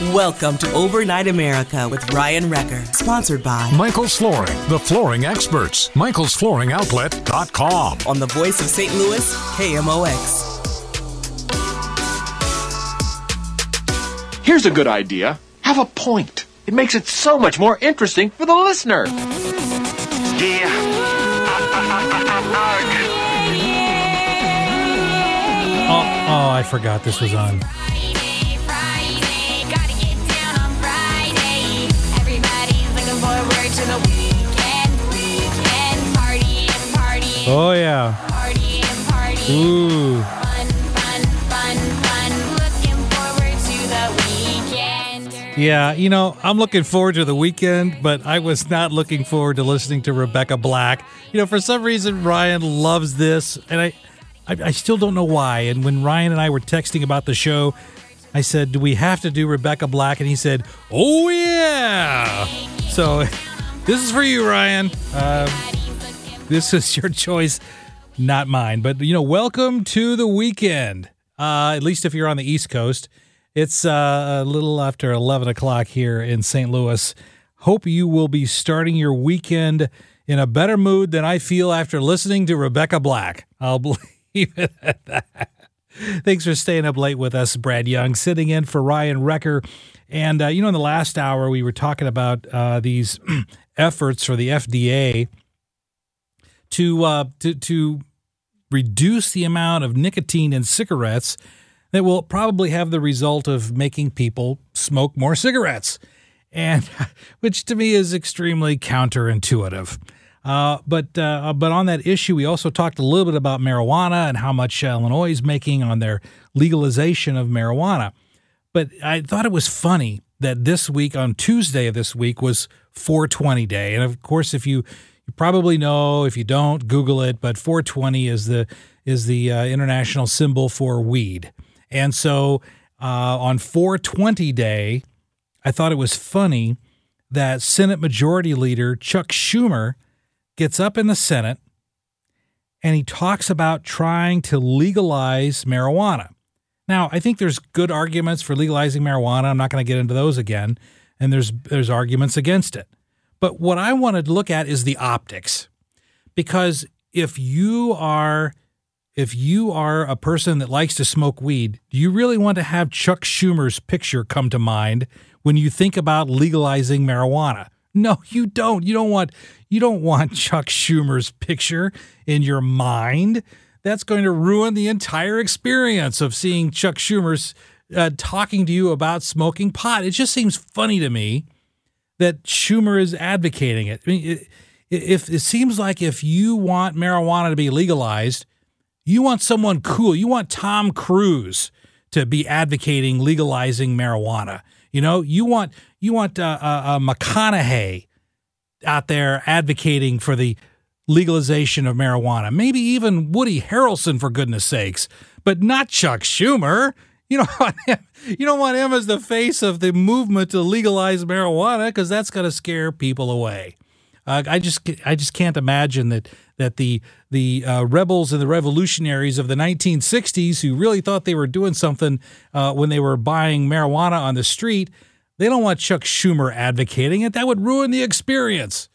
Welcome to Overnight America with Ryan Wrecker, sponsored by Michael's Flooring, the flooring experts. Michael'sFlooringOutlet.com. on the voice of St. Louis, KMOX. Here's a good idea. Have a point. It makes it so much more interesting for the listener. Oh, oh, I forgot this was on. Oh yeah. Ooh. Yeah, you know, I'm looking forward to the weekend, but I was not looking forward to listening to Rebecca Black. You know, for some reason Ryan loves this, and I, I, I still don't know why. And when Ryan and I were texting about the show, I said, "Do we have to do Rebecca Black?" And he said, "Oh yeah." So, this is for you, Ryan. Um, this is your choice, not mine. But you know, welcome to the weekend. Uh, at least if you're on the East Coast, it's uh, a little after 11 o'clock here in St. Louis. Hope you will be starting your weekend in a better mood than I feel after listening to Rebecca Black. I'll believe it at that. Thanks for staying up late with us, Brad Young, sitting in for Ryan Wrecker. And, uh, you know, in the last hour, we were talking about uh, these efforts for the FDA to, uh, to, to reduce the amount of nicotine in cigarettes that will probably have the result of making people smoke more cigarettes, and which to me is extremely counterintuitive. Uh, but uh, but on that issue, we also talked a little bit about marijuana and how much Illinois is making on their legalization of marijuana. But I thought it was funny that this week on Tuesday of this week was 420 day, and of course, if you you probably know, if you don't, Google it. But 420 is the is the uh, international symbol for weed. And so uh, on 420 day, I thought it was funny that Senate Majority Leader Chuck Schumer gets up in the Senate and he talks about trying to legalize marijuana. Now, I think there's good arguments for legalizing marijuana. I'm not going to get into those again, and there's there's arguments against it. But what I wanted to look at is the optics. Because if you are if you are a person that likes to smoke weed, do you really want to have Chuck Schumer's picture come to mind when you think about legalizing marijuana? No, you don't. You don't want you don't want Chuck Schumer's picture in your mind. That's going to ruin the entire experience of seeing Chuck Schumer's uh, talking to you about smoking pot. It just seems funny to me that Schumer is advocating it. I mean, it, if it seems like if you want marijuana to be legalized, you want someone cool. You want Tom Cruise to be advocating legalizing marijuana. You know, you want you want uh, uh, uh, McConaughey out there advocating for the legalization of marijuana. Maybe even Woody Harrelson, for goodness sakes, but not Chuck Schumer. You don't want him. You don't want him as the face of the movement to legalize marijuana because that's going to scare people away. Uh, I just I just can't imagine that that the the uh, rebels and the revolutionaries of the 1960s who really thought they were doing something uh, when they were buying marijuana on the street, they don't want Chuck Schumer advocating it. That would ruin the experience.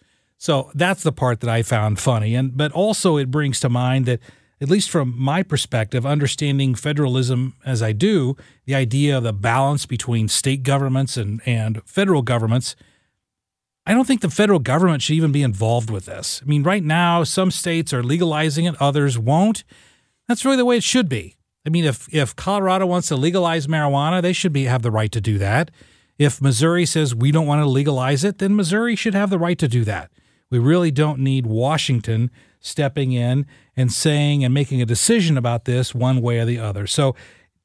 So that's the part that I found funny, and but also it brings to mind that at least from my perspective, understanding federalism as I do, the idea of the balance between state governments and, and federal governments, I don't think the federal government should even be involved with this. I mean, right now, some states are legalizing it, others won't. That's really the way it should be. I mean, if, if Colorado wants to legalize marijuana, they should be have the right to do that. If Missouri says we don't want to legalize it, then Missouri should have the right to do that. We really don't need Washington stepping in and saying and making a decision about this one way or the other. So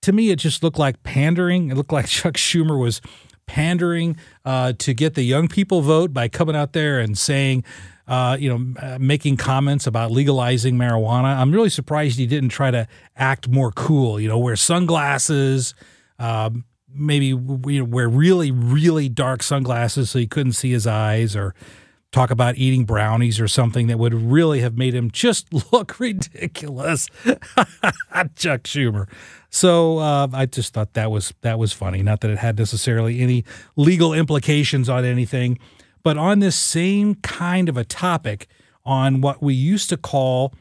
to me, it just looked like pandering. It looked like Chuck Schumer was pandering uh, to get the young people vote by coming out there and saying, uh, you know, uh, making comments about legalizing marijuana. I'm really surprised he didn't try to act more cool. You know, wear sunglasses, um, maybe you know, wear really, really dark sunglasses so you couldn't see his eyes, or talk about eating brownies or something that would really have made him just look ridiculous. Chuck Schumer. So uh, I just thought that was that was funny. Not that it had necessarily any legal implications on anything, but on this same kind of a topic, on what we used to call,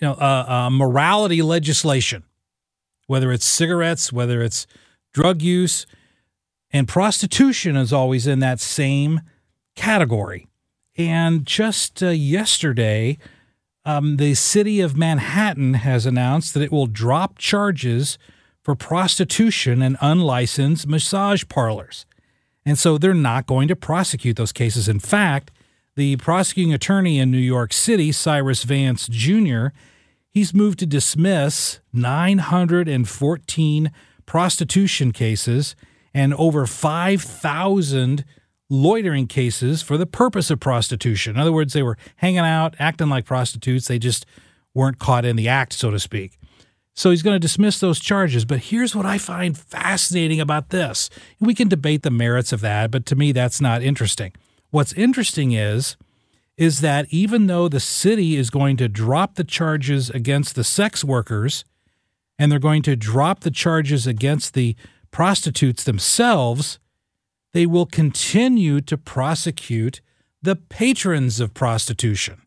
you know, uh, uh, morality legislation, whether it's cigarettes, whether it's drug use, and prostitution is always in that same category. And just uh, yesterday, um, the city of Manhattan has announced that it will drop charges for prostitution and unlicensed massage parlors. And so they're not going to prosecute those cases. In fact, the prosecuting attorney in New York City, Cyrus Vance Jr., he's moved to dismiss 914 prostitution cases and over 5,000 loitering cases for the purpose of prostitution. In other words, they were hanging out, acting like prostitutes. They just weren't caught in the act, so to speak. So he's going to dismiss those charges. But here's what I find fascinating about this. We can debate the merits of that, but to me, that's not interesting. What's interesting is, is that even though the city is going to drop the charges against the sex workers and they're going to drop the charges against the prostitutes themselves, they will continue to prosecute the patrons of prostitution.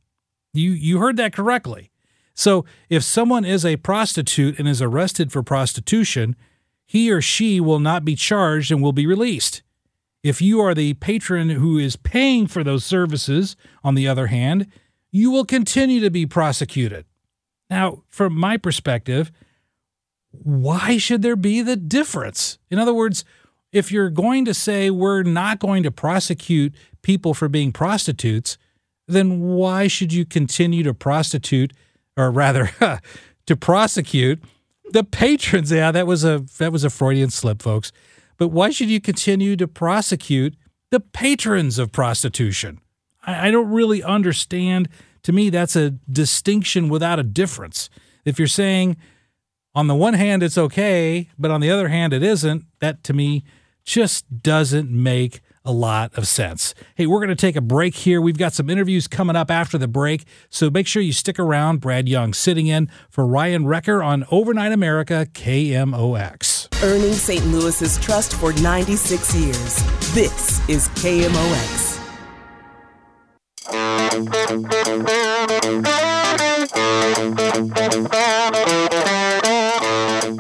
You, you heard that correctly. So if someone is a prostitute and is arrested for prostitution, he or she will not be charged and will be released. If you are the patron who is paying for those services, on the other hand, you will continue to be prosecuted. Now, from my perspective, why should there be the difference? In other words, if you're going to say we're not going to prosecute people for being prostitutes, then why should you continue to prostitute, or rather, to prosecute the patrons? Yeah, that was a that was a Freudian slip, folks. But why should you continue to prosecute the patrons of prostitution? I, I don't really understand. To me, that's a distinction without a difference. If you're saying on the one hand it's okay, but on the other hand it isn't, that to me just doesn't make a lot of sense. Hey, we're going to take a break here. We've got some interviews coming up after the break, so make sure you stick around. Brad Young sitting in for Ryan Wrecker on Overnight America KMOX. Earning St. Louis's trust for 96 years. This is KMOX.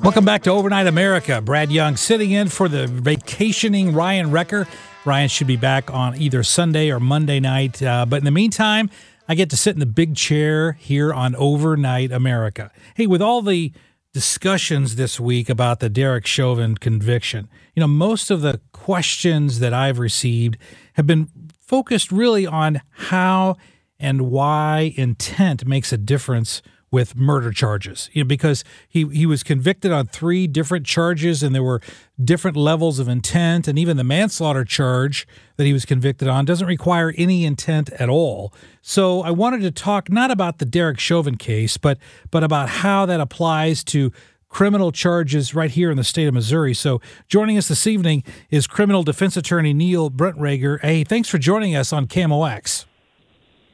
Welcome back to Overnight America. Brad Young sitting in for the vacationing Ryan Wrecker. Ryan should be back on either Sunday or Monday night. Uh, but in the meantime, I get to sit in the big chair here on Overnight America. Hey, with all the discussions this week about the Derek Chauvin conviction, you know, most of the questions that I've received have been focused really on how and why intent makes a difference with murder charges you know, because he, he was convicted on three different charges and there were different levels of intent and even the manslaughter charge that he was convicted on doesn't require any intent at all so i wanted to talk not about the derek chauvin case but but about how that applies to criminal charges right here in the state of Missouri. So, joining us this evening is criminal defense attorney Neil Bruntrager. Hey, thanks for joining us on KMOX.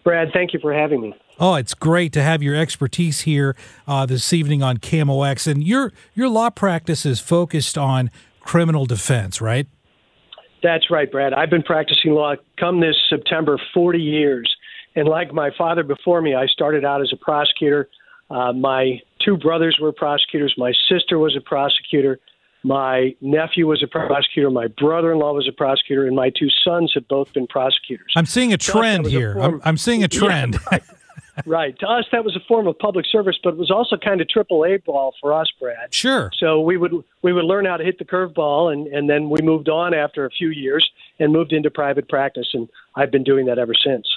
Brad, thank you for having me. Oh, it's great to have your expertise here uh, this evening on KMOX. And your your law practice is focused on criminal defense, right? That's right, Brad. I've been practicing law come this September 40 years. And like my father before me, I started out as a prosecutor. Uh, my two brothers were prosecutors. My sister was a prosecutor. My nephew was a prosecutor. My brother-in-law was a prosecutor, and my two sons have both been prosecutors. I'm seeing a trend here. i I'm, I'm, seeing a trend. Yeah, right. right. To us, that was a form of public service, but it was also kind of triple A ball for us, Brad. Sure. So we would we would learn how to hit the curveball, and and then we moved on after a few years and moved into private practice, and I've been doing that ever since.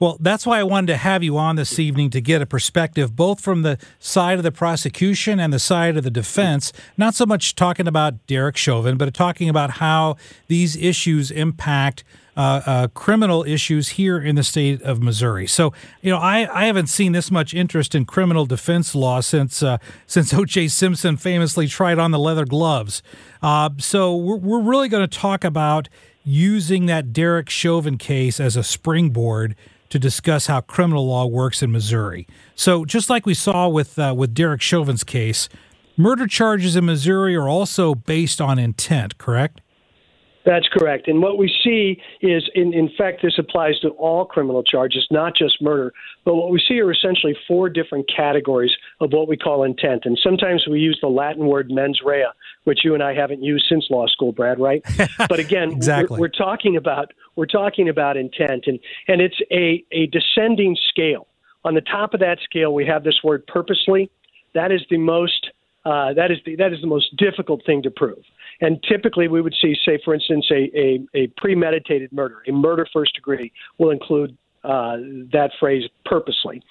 Well, that's why I wanted to have you on this evening to get a perspective both from the side of the prosecution and the side of the defense. Not so much talking about Derek Chauvin, but talking about how these issues impact uh, uh, criminal issues here in the state of Missouri. So, you know, I, I haven't seen this much interest in criminal defense law since uh, since O.J. Simpson famously tried on the leather gloves. Uh, so, we're, we're really going to talk about using that Derek Chauvin case as a springboard to discuss how criminal law works in Missouri. So, just like we saw with uh, with Derek Chauvin's case, murder charges in Missouri are also based on intent, correct? That's correct. And what we see is, in, in fact, this applies to all criminal charges, not just murder. But what we see are essentially four different categories of what we call intent. And sometimes we use the Latin word mens rea, which you and I haven't used since law school, Brad, right? but again, exactly. we're, we're talking about we're talking about intent, and and it's a a descending scale. On the top of that scale, we have this word purposely. That is the most uh, that is the that is the most difficult thing to prove. And typically, we would see, say, for instance, a, a, a premeditated murder, a murder first degree, will include uh, that phrase purposely.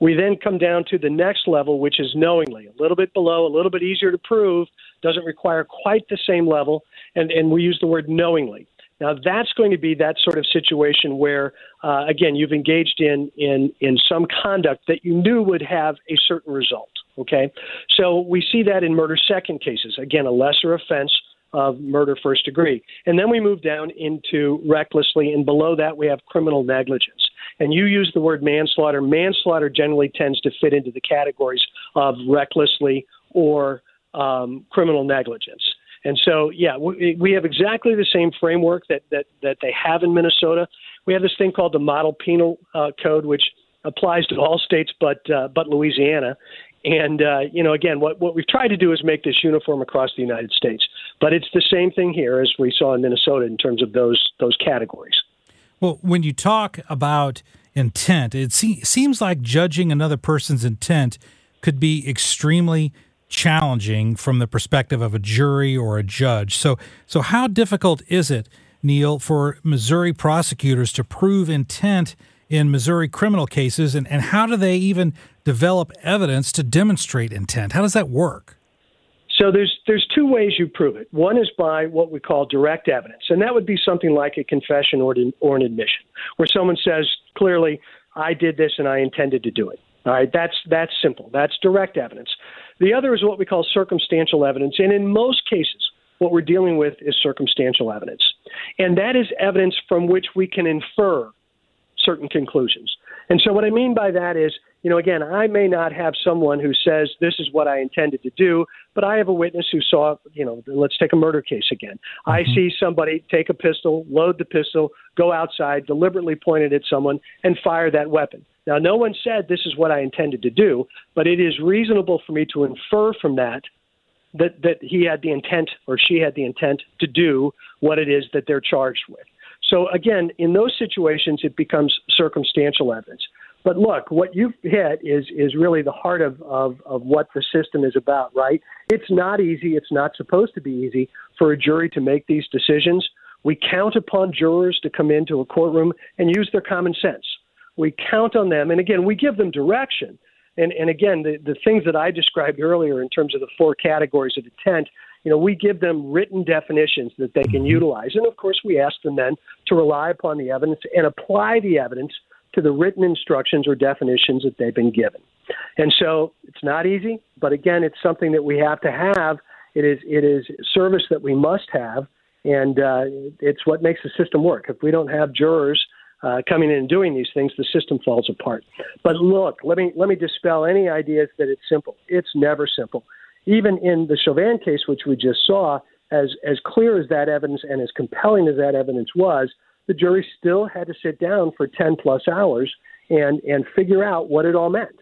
We then come down to the next level, which is knowingly, a little bit below, a little bit easier to prove, doesn't require quite the same level, and, and we use the word knowingly. Now that's going to be that sort of situation where, uh, again, you've engaged in in in some conduct that you knew would have a certain result. Okay, so we see that in murder second cases. Again, a lesser offense of murder first degree. And then we move down into recklessly, and below that we have criminal negligence. And you use the word manslaughter. Manslaughter generally tends to fit into the categories of recklessly or um, criminal negligence. And so, yeah, we, have exactly the same framework that, that, that they have in Minnesota. We have this thing called the Model Penal uh, Code, which applies to all states but uh, but Louisiana. And uh, you know, again, what what we've tried to do is make this uniform across the United States. But it's the same thing here as we saw in Minnesota in terms of those those categories. Well, when you talk about intent, it se- seems like judging another person's intent could be extremely challenging from the perspective of a jury or a judge. So, so how difficult is it, Neil, for Missouri prosecutors to prove intent in Missouri criminal cases, and, and how do they even develop evidence to demonstrate intent? How does that work? So there's there's two ways you prove it. One is by what we call direct evidence, and that would be something like a confession or, or an admission, where someone says clearly, "I did this and I intended to do it." All right, that's that's simple. That's direct evidence. The other is what we call circumstantial evidence, and in most cases, what we're dealing with is circumstantial evidence, and that is evidence from which we can infer certain conclusions. And so, what I mean by that is, you know, again, I may not have someone who says this is what I intended to do, but I have a witness who saw, you know, let's take a murder case again. Mm-hmm. I see somebody take a pistol, load the pistol, go outside, deliberately point it at someone, and fire that weapon. Now, no one said this is what I intended to do, but it is reasonable for me to infer from that that, that he had the intent or she had the intent to do what it is that they're charged with. So again, in those situations, it becomes circumstantial evidence. But look, what you've hit is is really the heart of, of, of what the system is about, right? It's not easy. It's not supposed to be easy for a jury to make these decisions. We count upon jurors to come into a courtroom and use their common sense. We count on them, and again, we give them direction. And, and again, the, the things that I described earlier in terms of the four categories of intent, you know, we give them written definitions that they can mm-hmm. utilize. And of course, we ask them then to rely upon the evidence and apply the evidence to the written instructions or definitions that they've been given. And so it's not easy, but again, it's something that we have to have. It is it is service that we must have, and uh, it's what makes the system work. If we don't have jurors uh, coming in and doing these things, the system falls apart. But look, let me let me dispel any ideas that it's simple. It's never simple even in the Chauvin case, which we just saw, as as clear as that evidence and as compelling as that evidence was, the jury still had to sit down for 10 plus hours and and figure out what it all meant.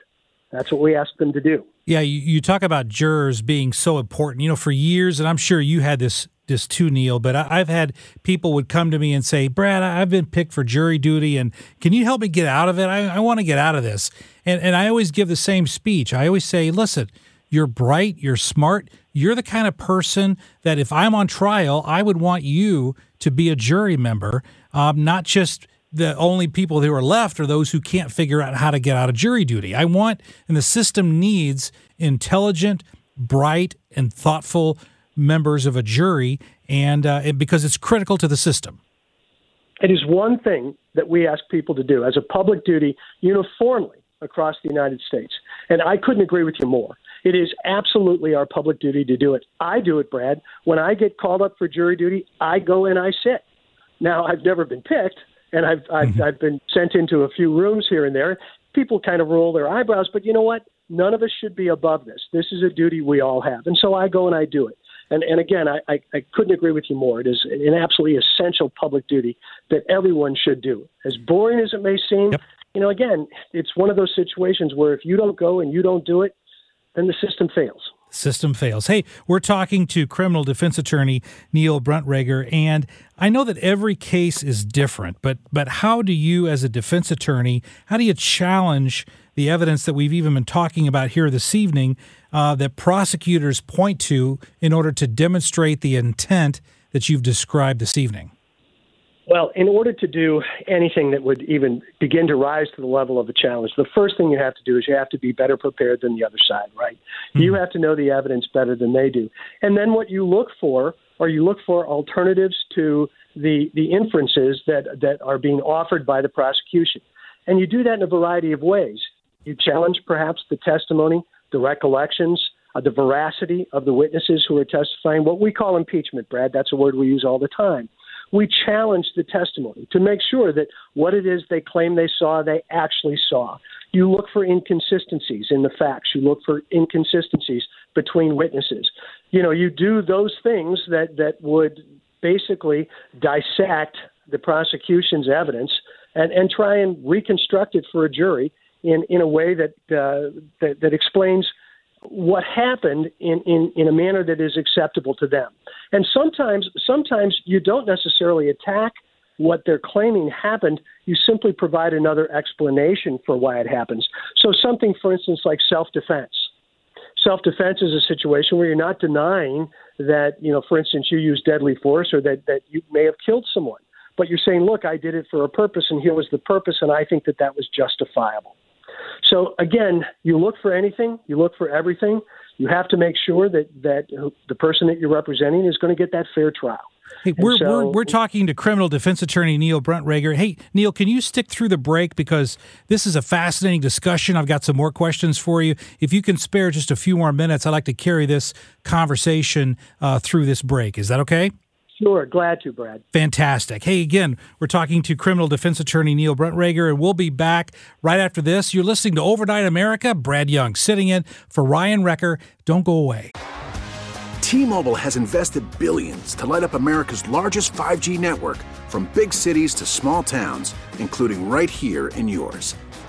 That's what we ask them to do. Yeah, you, you talk about jurors being so important. You know, for years, and I'm sure you had this this too, Neil. But I, have had people would come to me and say, "Brad, I've been picked for jury duty, and can you help me get out of it? I, I want to get out of this." And and I always give the same speech. I always say, "Listen, you're bright, you're smart, you're the kind of person that if I'm on trial, I would want you to be a jury member, um, not just." the only people who are left are those who can't figure out how to get out of jury duty. I want, and the system needs intelligent, bright, and thoughtful members of a jury, and, uh, because it's critical to the system. It is one thing that we ask people to do as a public duty uniformly across the United States. And I couldn't agree with you more. It is absolutely our public duty to do it. I do it, Brad. When I get called up for jury duty, I go and I sit. Now, I've never been picked, and I've I've, mm-hmm. I've been sent into a few rooms here and there. People kind of roll their eyebrows, but you know what? None of us should be above this. This is a duty we all have, and so I go and I do it. And and again, I, I, I couldn't agree with you more. It is an absolutely essential public duty that everyone should do. As boring as it may seem, yep. you know, again, it's one of those situations where if you don't go and you don't do it, then the system fails system fails. Hey, we're talking to criminal defense attorney Neil Bruntrager, and I know that every case is different, but but how do you, as a defense attorney, how do you challenge the evidence that we've even been talking about here this evening uh, that prosecutors point to in order to demonstrate the intent that you've described this evening? Well, in order to do anything that would even begin to rise to the level of a challenge, the first thing you have to do is you have to be better prepared than the other side, right? Mm-hmm. You have to know the evidence better than they do. And then what you look for, or you look for alternatives to the, the inferences that, that are being offered by the prosecution. And you do that in a variety of ways. You challenge perhaps the testimony, the recollections, uh, the veracity of the witnesses who are testifying, what we call impeachment, Brad. That's a word we use all the time we challenge the testimony to make sure that what it is they claim they saw, they actually saw. You look for inconsistencies in the facts. You look for inconsistencies between witnesses. You know, you do those things that, that would basically dissect the prosecution's evidence and, and try and reconstruct it for a jury in, in a way that, uh, that, that explains what happened in, in, in a manner that is acceptable to them. And sometimes sometimes you don't necessarily attack what they're claiming happened, you simply provide another explanation for why it happens. So something for instance like self-defense. Self-defense is a situation where you're not denying that, you know, for instance, you use deadly force or that, that you may have killed someone. But you're saying, look, I did it for a purpose, and here was the purpose, and I think that that was justifiable. So again, you look for anything, you look for everything. You have to make sure that that the person that you're representing is going to get that fair trial. Hey, we're, so, we're, we're talking to criminal defense attorney Neil Bruntrager. Hey, Neil, can you stick through the break because this is a fascinating discussion. I've got some more questions for you. If you can spare just a few more minutes, I'd like to carry this conversation uh, through this break. Is that okay? Sure, glad to, Brad. Fantastic. Hey, again, we're talking to criminal defense attorney Neil Bruntrager, and we'll be back right after this. You're listening to Overnight America. Brad Young sitting in for Ryan Wrecker. Don't go away. T Mobile has invested billions to light up America's largest 5G network from big cities to small towns, including right here in yours.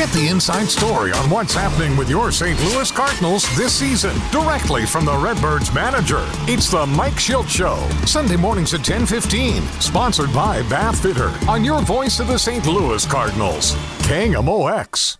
Get the inside story on what's happening with your St. Louis Cardinals this season directly from the Redbirds manager. It's the Mike Shildt Show, Sunday mornings at 10:15, sponsored by Bath Fitter on your voice of the St. Louis Cardinals, KMOX.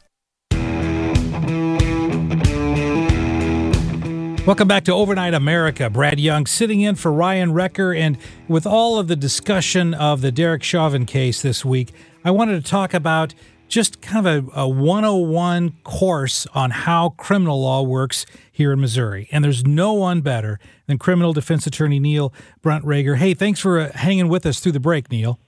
Welcome back to Overnight America. Brad Young sitting in for Ryan Wrecker. And with all of the discussion of the Derek Chauvin case this week, I wanted to talk about just kind of a, a 101 course on how criminal law works here in Missouri. And there's no one better than criminal defense attorney Neil Bruntrager. Hey, thanks for uh, hanging with us through the break, Neil.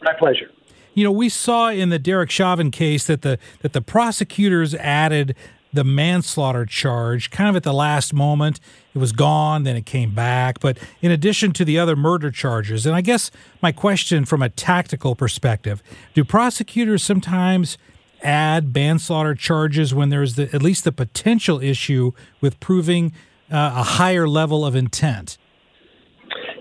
My pleasure. You know, we saw in the Derek Chauvin case that the that the prosecutors added the manslaughter charge kind of at the last moment. It was gone, then it came back. But in addition to the other murder charges, and I guess my question from a tactical perspective do prosecutors sometimes add manslaughter charges when there's the, at least the potential issue with proving uh, a higher level of intent?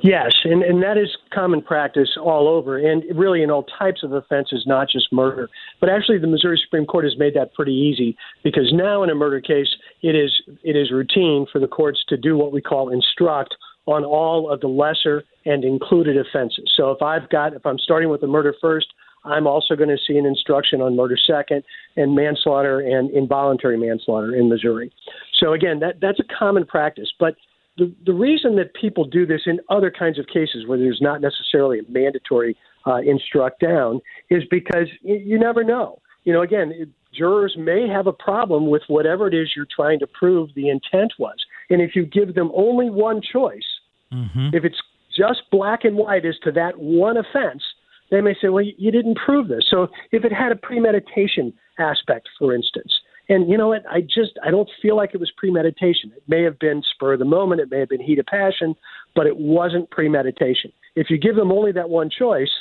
Yes, and, and that is common practice all over, and really in all types of offenses, not just murder. But actually, the Missouri Supreme Court has made that pretty easy because now in a murder case, it is it is routine for the courts to do what we call instruct on all of the lesser and included offenses. So if I've got if I'm starting with the murder first, I'm also going to see an instruction on murder second and manslaughter and involuntary manslaughter in Missouri. So again, that that's a common practice, but the, the reason that people do this in other kinds of cases where there's not necessarily a mandatory uh, instruct down is because you, you never know. You know, again, it, jurors may have a problem with whatever it is you're trying to prove the intent was. And if you give them only one choice, mm-hmm. if it's just black and white as to that one offense, they may say, well, you didn't prove this. So if it had a premeditation aspect, for instance, and you know what? I just I don't feel like it was premeditation. It may have been spur of the moment. It may have been heat of passion, but it wasn't premeditation. If you give them only that one choice,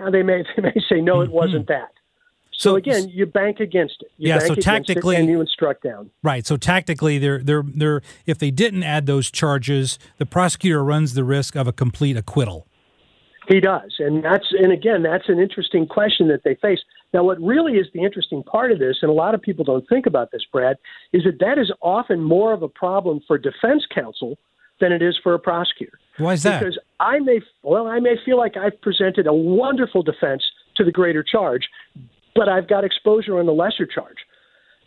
uh, they may they may say no, it wasn't mm-hmm. that. So, so, again, you bank against it. You yeah. So tactically, and you instruct down. Right. So tactically, they're they're they're if they didn't add those charges, the prosecutor runs the risk of a complete acquittal. He does, and that's and again, that's an interesting question that they face. Now, what really is the interesting part of this, and a lot of people don't think about this, Brad, is that that is often more of a problem for defense counsel than it is for a prosecutor. Why is that? Because I may, well, I may feel like I've presented a wonderful defense to the greater charge, but I've got exposure on the lesser charge.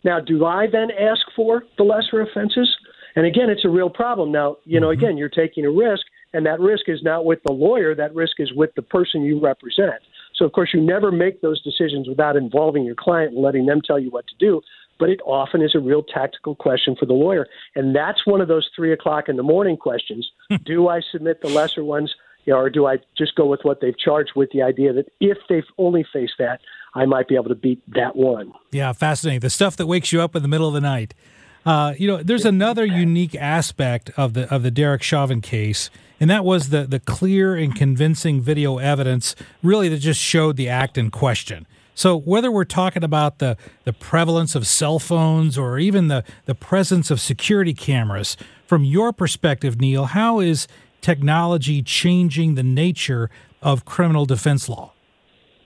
Now, do I then ask for the lesser offenses? And again, it's a real problem. Now, you know, mm-hmm. again, you're taking a risk, and that risk is not with the lawyer, that risk is with the person you represent. So, of course, you never make those decisions without involving your client and letting them tell you what to do. But it often is a real tactical question for the lawyer. And that's one of those three o'clock in the morning questions. Hmm. do I submit the lesser ones, you know, or do I just go with what they've charged with the idea that if they've only faced that, I might be able to beat that one? Yeah, fascinating. The stuff that wakes you up in the middle of the night. Uh, you know, there's another unique aspect of the of the Derek Chauvin case, and that was the the clear and convincing video evidence, really that just showed the act in question. So whether we're talking about the the prevalence of cell phones or even the the presence of security cameras, from your perspective, Neil, how is technology changing the nature of criminal defense law?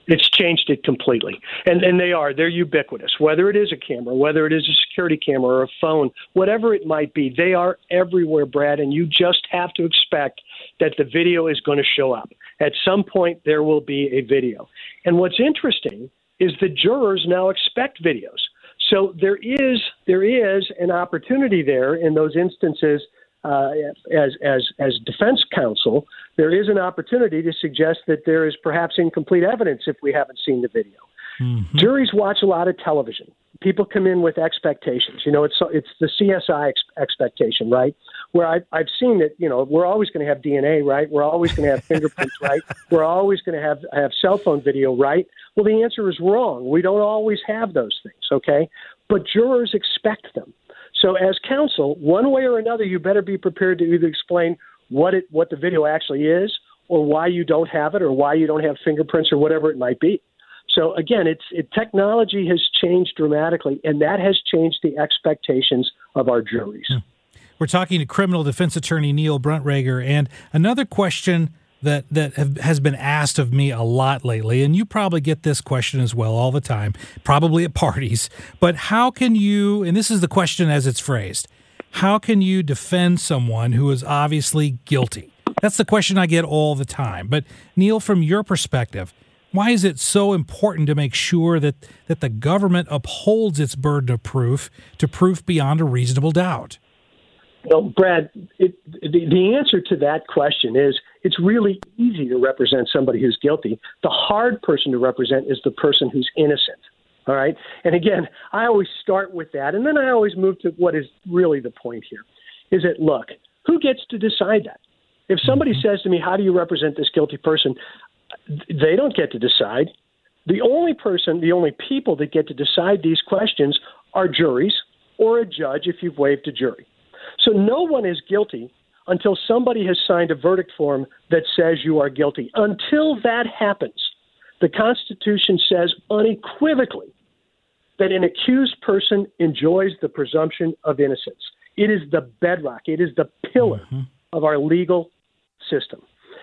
It's changed it completely. And and they are. They're ubiquitous. Whether it is a camera, whether it is a security camera or a phone, whatever it might be, they are everywhere, Brad, and you just have to expect that the video is going to show up. At some point there will be a video. And what's interesting is the jurors now expect videos. So there is there is an opportunity there in those instances uh, as as as defense counsel, there is an opportunity to suggest that there is perhaps incomplete evidence if we haven't seen the video. Mm-hmm. Juries watch a lot of television. People come in with expectations. You know, it's it's the CSI ex- expectation, right? Where I, I've seen that. You know, we're always going to have DNA, right? We're always going to have fingerprints, right? We're always going to have have cell phone video, right? Well, the answer is wrong. We don't always have those things, okay? But jurors expect them. So, as counsel, one way or another, you better be prepared to either explain what it what the video actually is, or why you don't have it, or why you don't have fingerprints, or whatever it might be. So again, it's it, technology has changed dramatically, and that has changed the expectations of our juries. Hmm. We're talking to criminal defense attorney Neil Bruntrager. And another question that, that have, has been asked of me a lot lately, and you probably get this question as well all the time, probably at parties. But how can you, and this is the question as it's phrased, how can you defend someone who is obviously guilty? That's the question I get all the time. But Neil, from your perspective, why is it so important to make sure that, that the government upholds its burden of proof to proof beyond a reasonable doubt? Well, Brad, it, the, the answer to that question is it's really easy to represent somebody who's guilty. The hard person to represent is the person who's innocent. All right. And again, I always start with that. And then I always move to what is really the point here is that, look, who gets to decide that? If somebody mm-hmm. says to me, How do you represent this guilty person? They don't get to decide. The only person, the only people that get to decide these questions are juries or a judge if you've waived a jury. So no one is guilty until somebody has signed a verdict form that says you are guilty. Until that happens, the Constitution says unequivocally that an accused person enjoys the presumption of innocence. It is the bedrock, it is the pillar mm-hmm. of our legal system.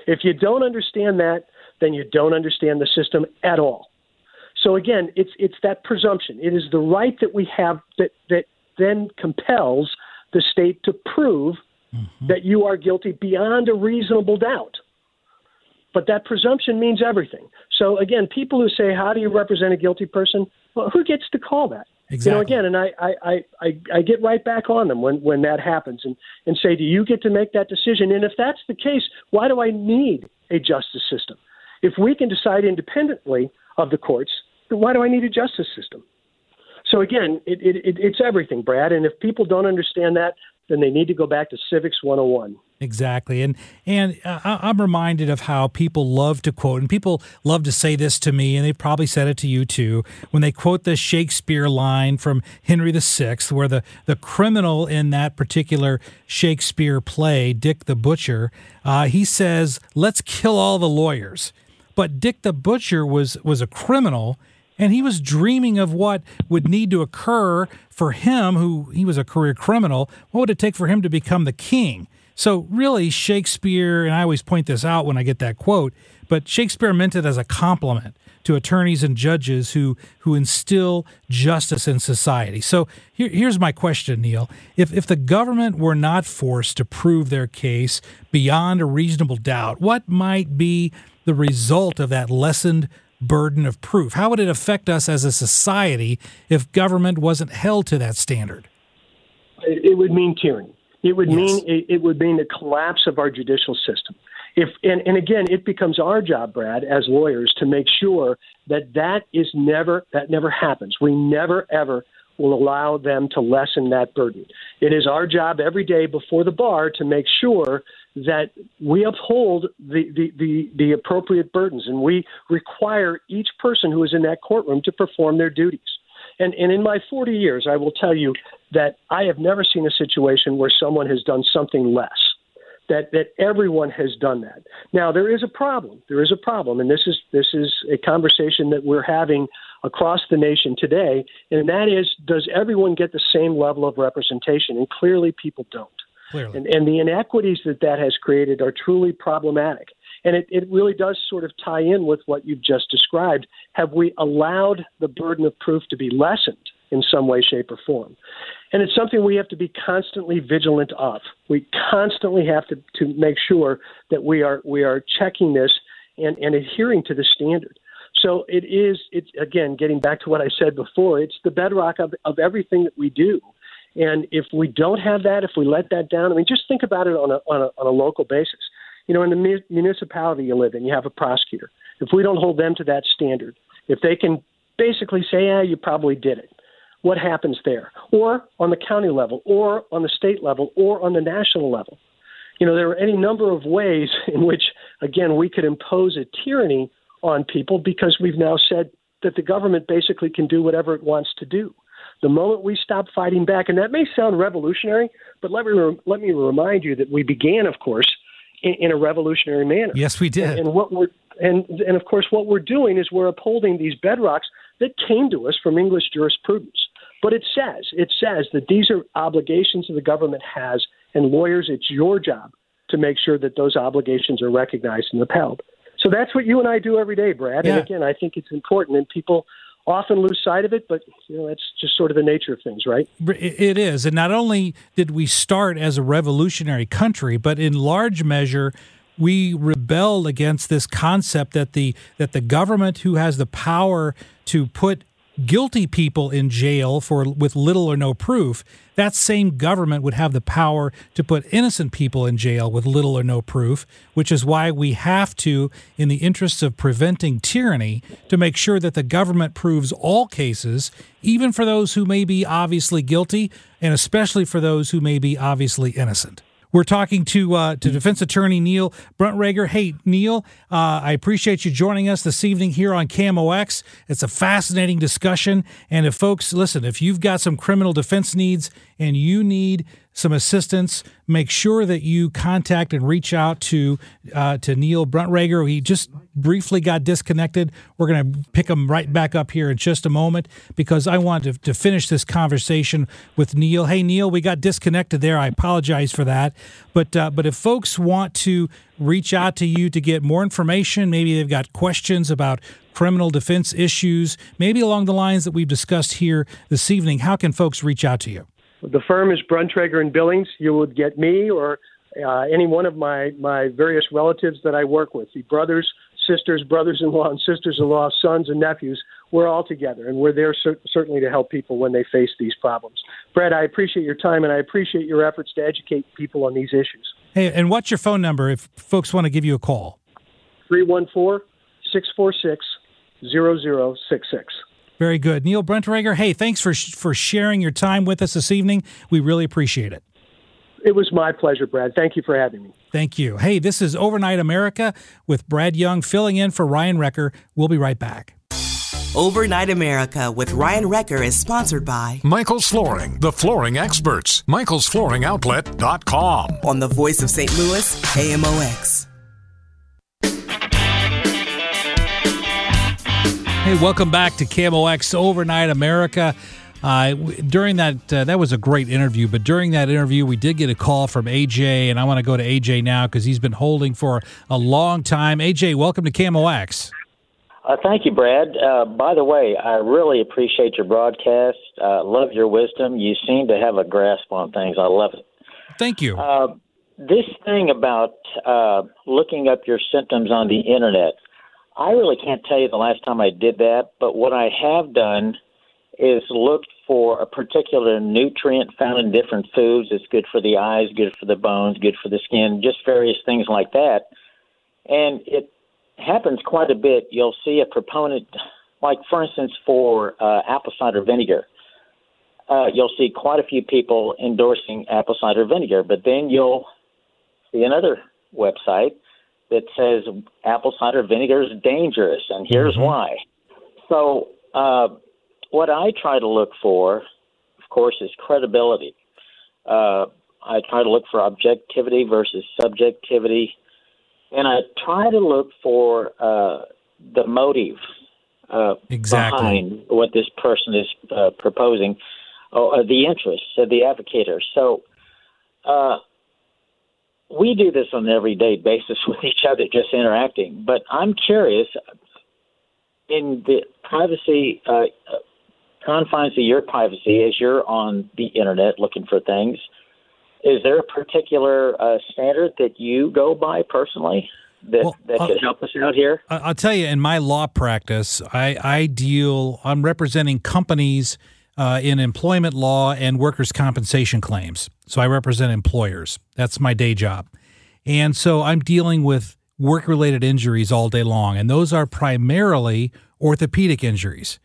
If you don't understand that, then you don't understand the system at all. So again, it's it's that presumption. It is the right that we have that that then compels the state to prove mm-hmm. that you are guilty beyond a reasonable doubt. But that presumption means everything. So again, people who say, "How do you represent a guilty person?" Well, who gets to call that? Exactly. You know, again, and I, I, I, I get right back on them when, when that happens and, and say, do you get to make that decision? And if that's the case, why do I need a justice system? If we can decide independently of the courts, then why do I need a justice system? So again, it, it, it, it's everything, Brad. And if people don't understand that, then they need to go back to Civics 101. Exactly. And and uh, I'm reminded of how people love to quote and people love to say this to me and they've probably said it to you too when they quote the Shakespeare line from Henry VI where the the criminal in that particular Shakespeare play Dick the Butcher uh, he says let's kill all the lawyers. But Dick the Butcher was was a criminal and he was dreaming of what would need to occur for him, who he was a career criminal. What would it take for him to become the king? So, really, Shakespeare, and I always point this out when I get that quote, but Shakespeare meant it as a compliment to attorneys and judges who who instill justice in society. So here, here's my question, Neil: If if the government were not forced to prove their case beyond a reasonable doubt, what might be the result of that lessened burden of proof? How would it affect us as a society if government wasn't held to that standard? It would mean tyranny. It would yes. mean it, it would mean the collapse of our judicial system. If and, and again, it becomes our job, Brad, as lawyers, to make sure that that is never that never happens. We never ever will allow them to lessen that burden. It is our job every day before the bar to make sure that we uphold the, the, the, the, appropriate burdens and we require each person who is in that courtroom to perform their duties. And, and in my 40 years, I will tell you that I have never seen a situation where someone has done something less. That, that everyone has done that. Now there is a problem. There is a problem, and this is this is a conversation that we're having across the nation today, and that is, does everyone get the same level of representation? And clearly, people don't. Clearly. And, and the inequities that that has created are truly problematic. And it, it really does sort of tie in with what you've just described. Have we allowed the burden of proof to be lessened in some way, shape, or form? And it's something we have to be constantly vigilant of. We constantly have to, to make sure that we are we are checking this and, and adhering to the standard. So it is it's again getting back to what I said before, it's the bedrock of, of everything that we do. And if we don't have that, if we let that down, I mean, just think about it on a, on a, on a local basis. You know, in the municipality you live in, you have a prosecutor. If we don't hold them to that standard, if they can basically say, yeah, you probably did it, what happens there? Or on the county level, or on the state level, or on the national level. You know, there are any number of ways in which, again, we could impose a tyranny on people because we've now said that the government basically can do whatever it wants to do. The moment we stop fighting back, and that may sound revolutionary, but let me re- let me remind you that we began, of course, in, in a revolutionary manner. Yes, we did. And, and what we're and and of course what we're doing is we're upholding these bedrocks that came to us from English jurisprudence. But it says, it says that these are obligations that the government has, and lawyers, it's your job to make sure that those obligations are recognized and upheld. So that's what you and I do every day, Brad. Yeah. And again, I think it's important, and people often lose sight of it, but you know that's just sort of the nature of things, right? It is. And not only did we start as a revolutionary country, but in large measure, we rebelled against this concept that the that the government who has the power to put guilty people in jail for with little or no proof that same government would have the power to put innocent people in jail with little or no proof which is why we have to in the interests of preventing tyranny to make sure that the government proves all cases even for those who may be obviously guilty and especially for those who may be obviously innocent we're talking to uh, to defense attorney Neil Bruntrager. Hey, Neil, uh, I appreciate you joining us this evening here on KMOX. It's a fascinating discussion. And if folks, listen, if you've got some criminal defense needs and you need some assistance, make sure that you contact and reach out to uh, to Neil Bruntrager. He just briefly got disconnected. We're going to pick him right back up here in just a moment because I want to, to finish this conversation with Neil. Hey, Neil, we got disconnected there. I apologize for that. But uh, but if folks want to reach out to you to get more information, maybe they've got questions about criminal defense issues, maybe along the lines that we've discussed here this evening, how can folks reach out to you? The firm is Bruntrager and Billings. You would get me or uh, any one of my, my various relatives that I work with, the brothers, sisters, brothers-in-law, and sisters-in-law, sons and nephews. We're all together, and we're there cer- certainly to help people when they face these problems. Brad, I appreciate your time, and I appreciate your efforts to educate people on these issues. Hey, and what's your phone number if folks want to give you a call? 314 646 0066. Very good. Neil Bruntrager, hey, thanks for for sharing your time with us this evening. We really appreciate it. It was my pleasure, Brad. Thank you for having me. Thank you. Hey, this is Overnight America with Brad Young filling in for Ryan Wrecker. We'll be right back. Overnight America with Ryan Wrecker is sponsored by Michael's Flooring, the flooring experts. Michael'sFlooringOutlet.com. on the voice of St. Louis, KMOX. Hey, welcome back to KMOX Overnight America. Uh, during that, uh, that was a great interview. But during that interview, we did get a call from AJ, and I want to go to AJ now because he's been holding for a long time. AJ, welcome to KMOX. Uh, thank you, Brad. Uh, by the way, I really appreciate your broadcast. Uh, love your wisdom. You seem to have a grasp on things. I love it. Thank you. Uh, this thing about uh, looking up your symptoms on the internet, I really can't tell you the last time I did that, but what I have done is looked for a particular nutrient found in different foods. It's good for the eyes, good for the bones, good for the skin, just various things like that. And it happens quite a bit. You'll see a proponent, like for instance, for uh, apple cider vinegar. Uh, you'll see quite a few people endorsing apple cider vinegar, but then you'll see another website that says apple cider vinegar is dangerous, and here's why. So, uh, what I try to look for, of course, is credibility. Uh, I try to look for objectivity versus subjectivity, and I try to look for uh, the motive uh, Exactly. behind what this person is uh, proposing, or uh, the interests of the advocator. So, uh, we do this on an everyday basis with each other, just interacting. But I'm curious, in the privacy uh, confines of your privacy, as you're on the internet looking for things, is there a particular uh, standard that you go by personally that Well, that uh, could help us out here? I'll tell you, in my law practice, I, I deal, I'm representing companies uh, in employment law and workers' compensation claims. So I represent employers. That's my day job. And so I'm dealing with work related injuries all day long, and those are primarily orthopedic injuries.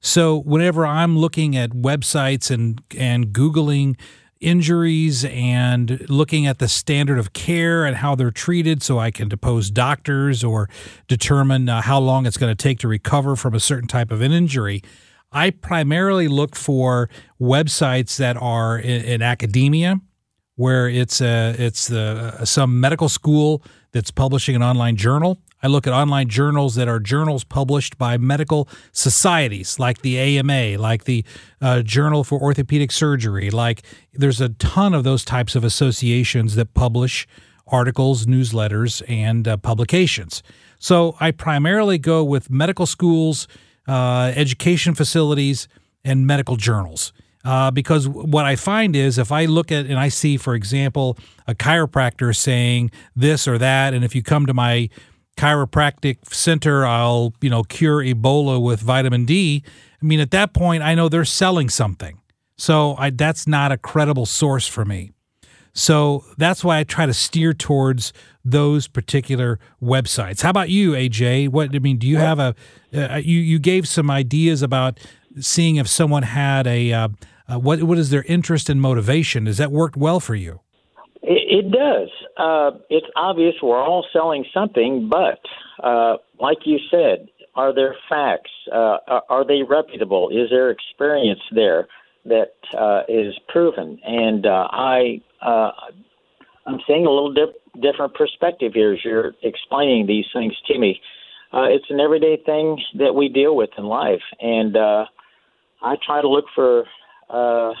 So whenever I'm looking at websites and, and Googling injuries and looking at the standard of care and how they're treated so I can depose doctors or determine uh, how long it's going to take to recover from a certain type of an injury. I primarily look for websites that are in, in academia, where it's a, it's the, some medical school that's publishing an online journal. I look at online journals that are journals published by medical societies like the AMA, like the uh, Journal for Orthopedic Surgery. Like there's a ton of those types of associations that publish articles, newsletters, and uh, publications. So I primarily go with medical schools, uh, education facilities, and medical journals. Uh, because what I find is if I look at and I see, for example, a chiropractor saying this or that, and if you come to my chiropractic center, I'll you know cure Ebola with vitamin D. I mean, at that point, I know they're selling something, so I, that's not a credible source for me. So that's why I try to steer towards those particular websites. How about you, AJ? What I mean, do you have a? Uh, you you gave some ideas about seeing if someone had a uh, uh, what what is their interest and motivation? Does that work well for you? It, it does. Uh, it's obvious we're all selling something, but uh, like you said, are there facts? Uh, are they reputable? Is there experience there that uh, is proven? And uh, I, uh, I'm seeing a little dip, different perspective here as you're explaining these things to me. Uh, it's an everyday thing that we deal with in life, and uh, I try to look for uh,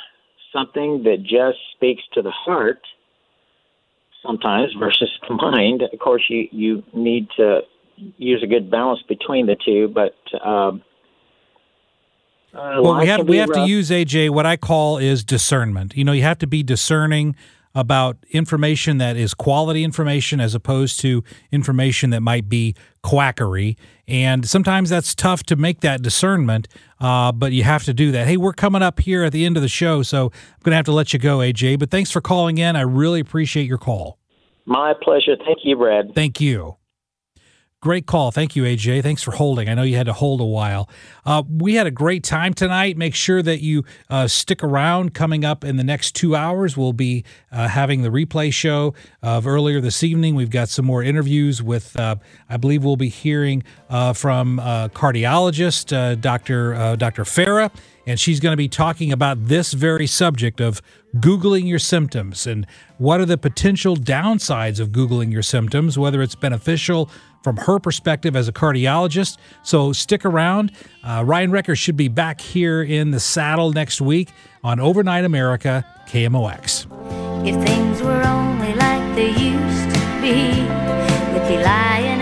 something that just speaks to the heart sometimes versus the mind. Of course, you you need to use a good balance between the two, but. Um, uh, well, we have we have rough. to use AJ. What I call is discernment. You know, you have to be discerning about information that is quality information as opposed to information that might be quackery. And sometimes that's tough to make that discernment, uh, but you have to do that. Hey, we're coming up here at the end of the show, so I'm going to have to let you go, AJ. But thanks for calling in. I really appreciate your call. My pleasure. Thank you, Brad. Thank you. Great call. Thank you, AJ. Thanks for holding. I know you had to hold a while. Uh, we had a great time tonight. Make sure that you uh, stick around. Coming up in the next two hours, we'll be uh, having the replay show of earlier this evening. We've got some more interviews with, uh, I believe we'll be hearing uh, from uh, cardiologist Dr. Dr. Farah and she's going to be talking about this very subject of Googling your symptoms and what are the potential downsides of Googling your symptoms, whether it's beneficial from her perspective as a cardiologist. So stick around. Uh, Ryan Wrecker should be back here in the saddle next week on Overnight America, KMOX. If things were only like they used to be, we'd be lying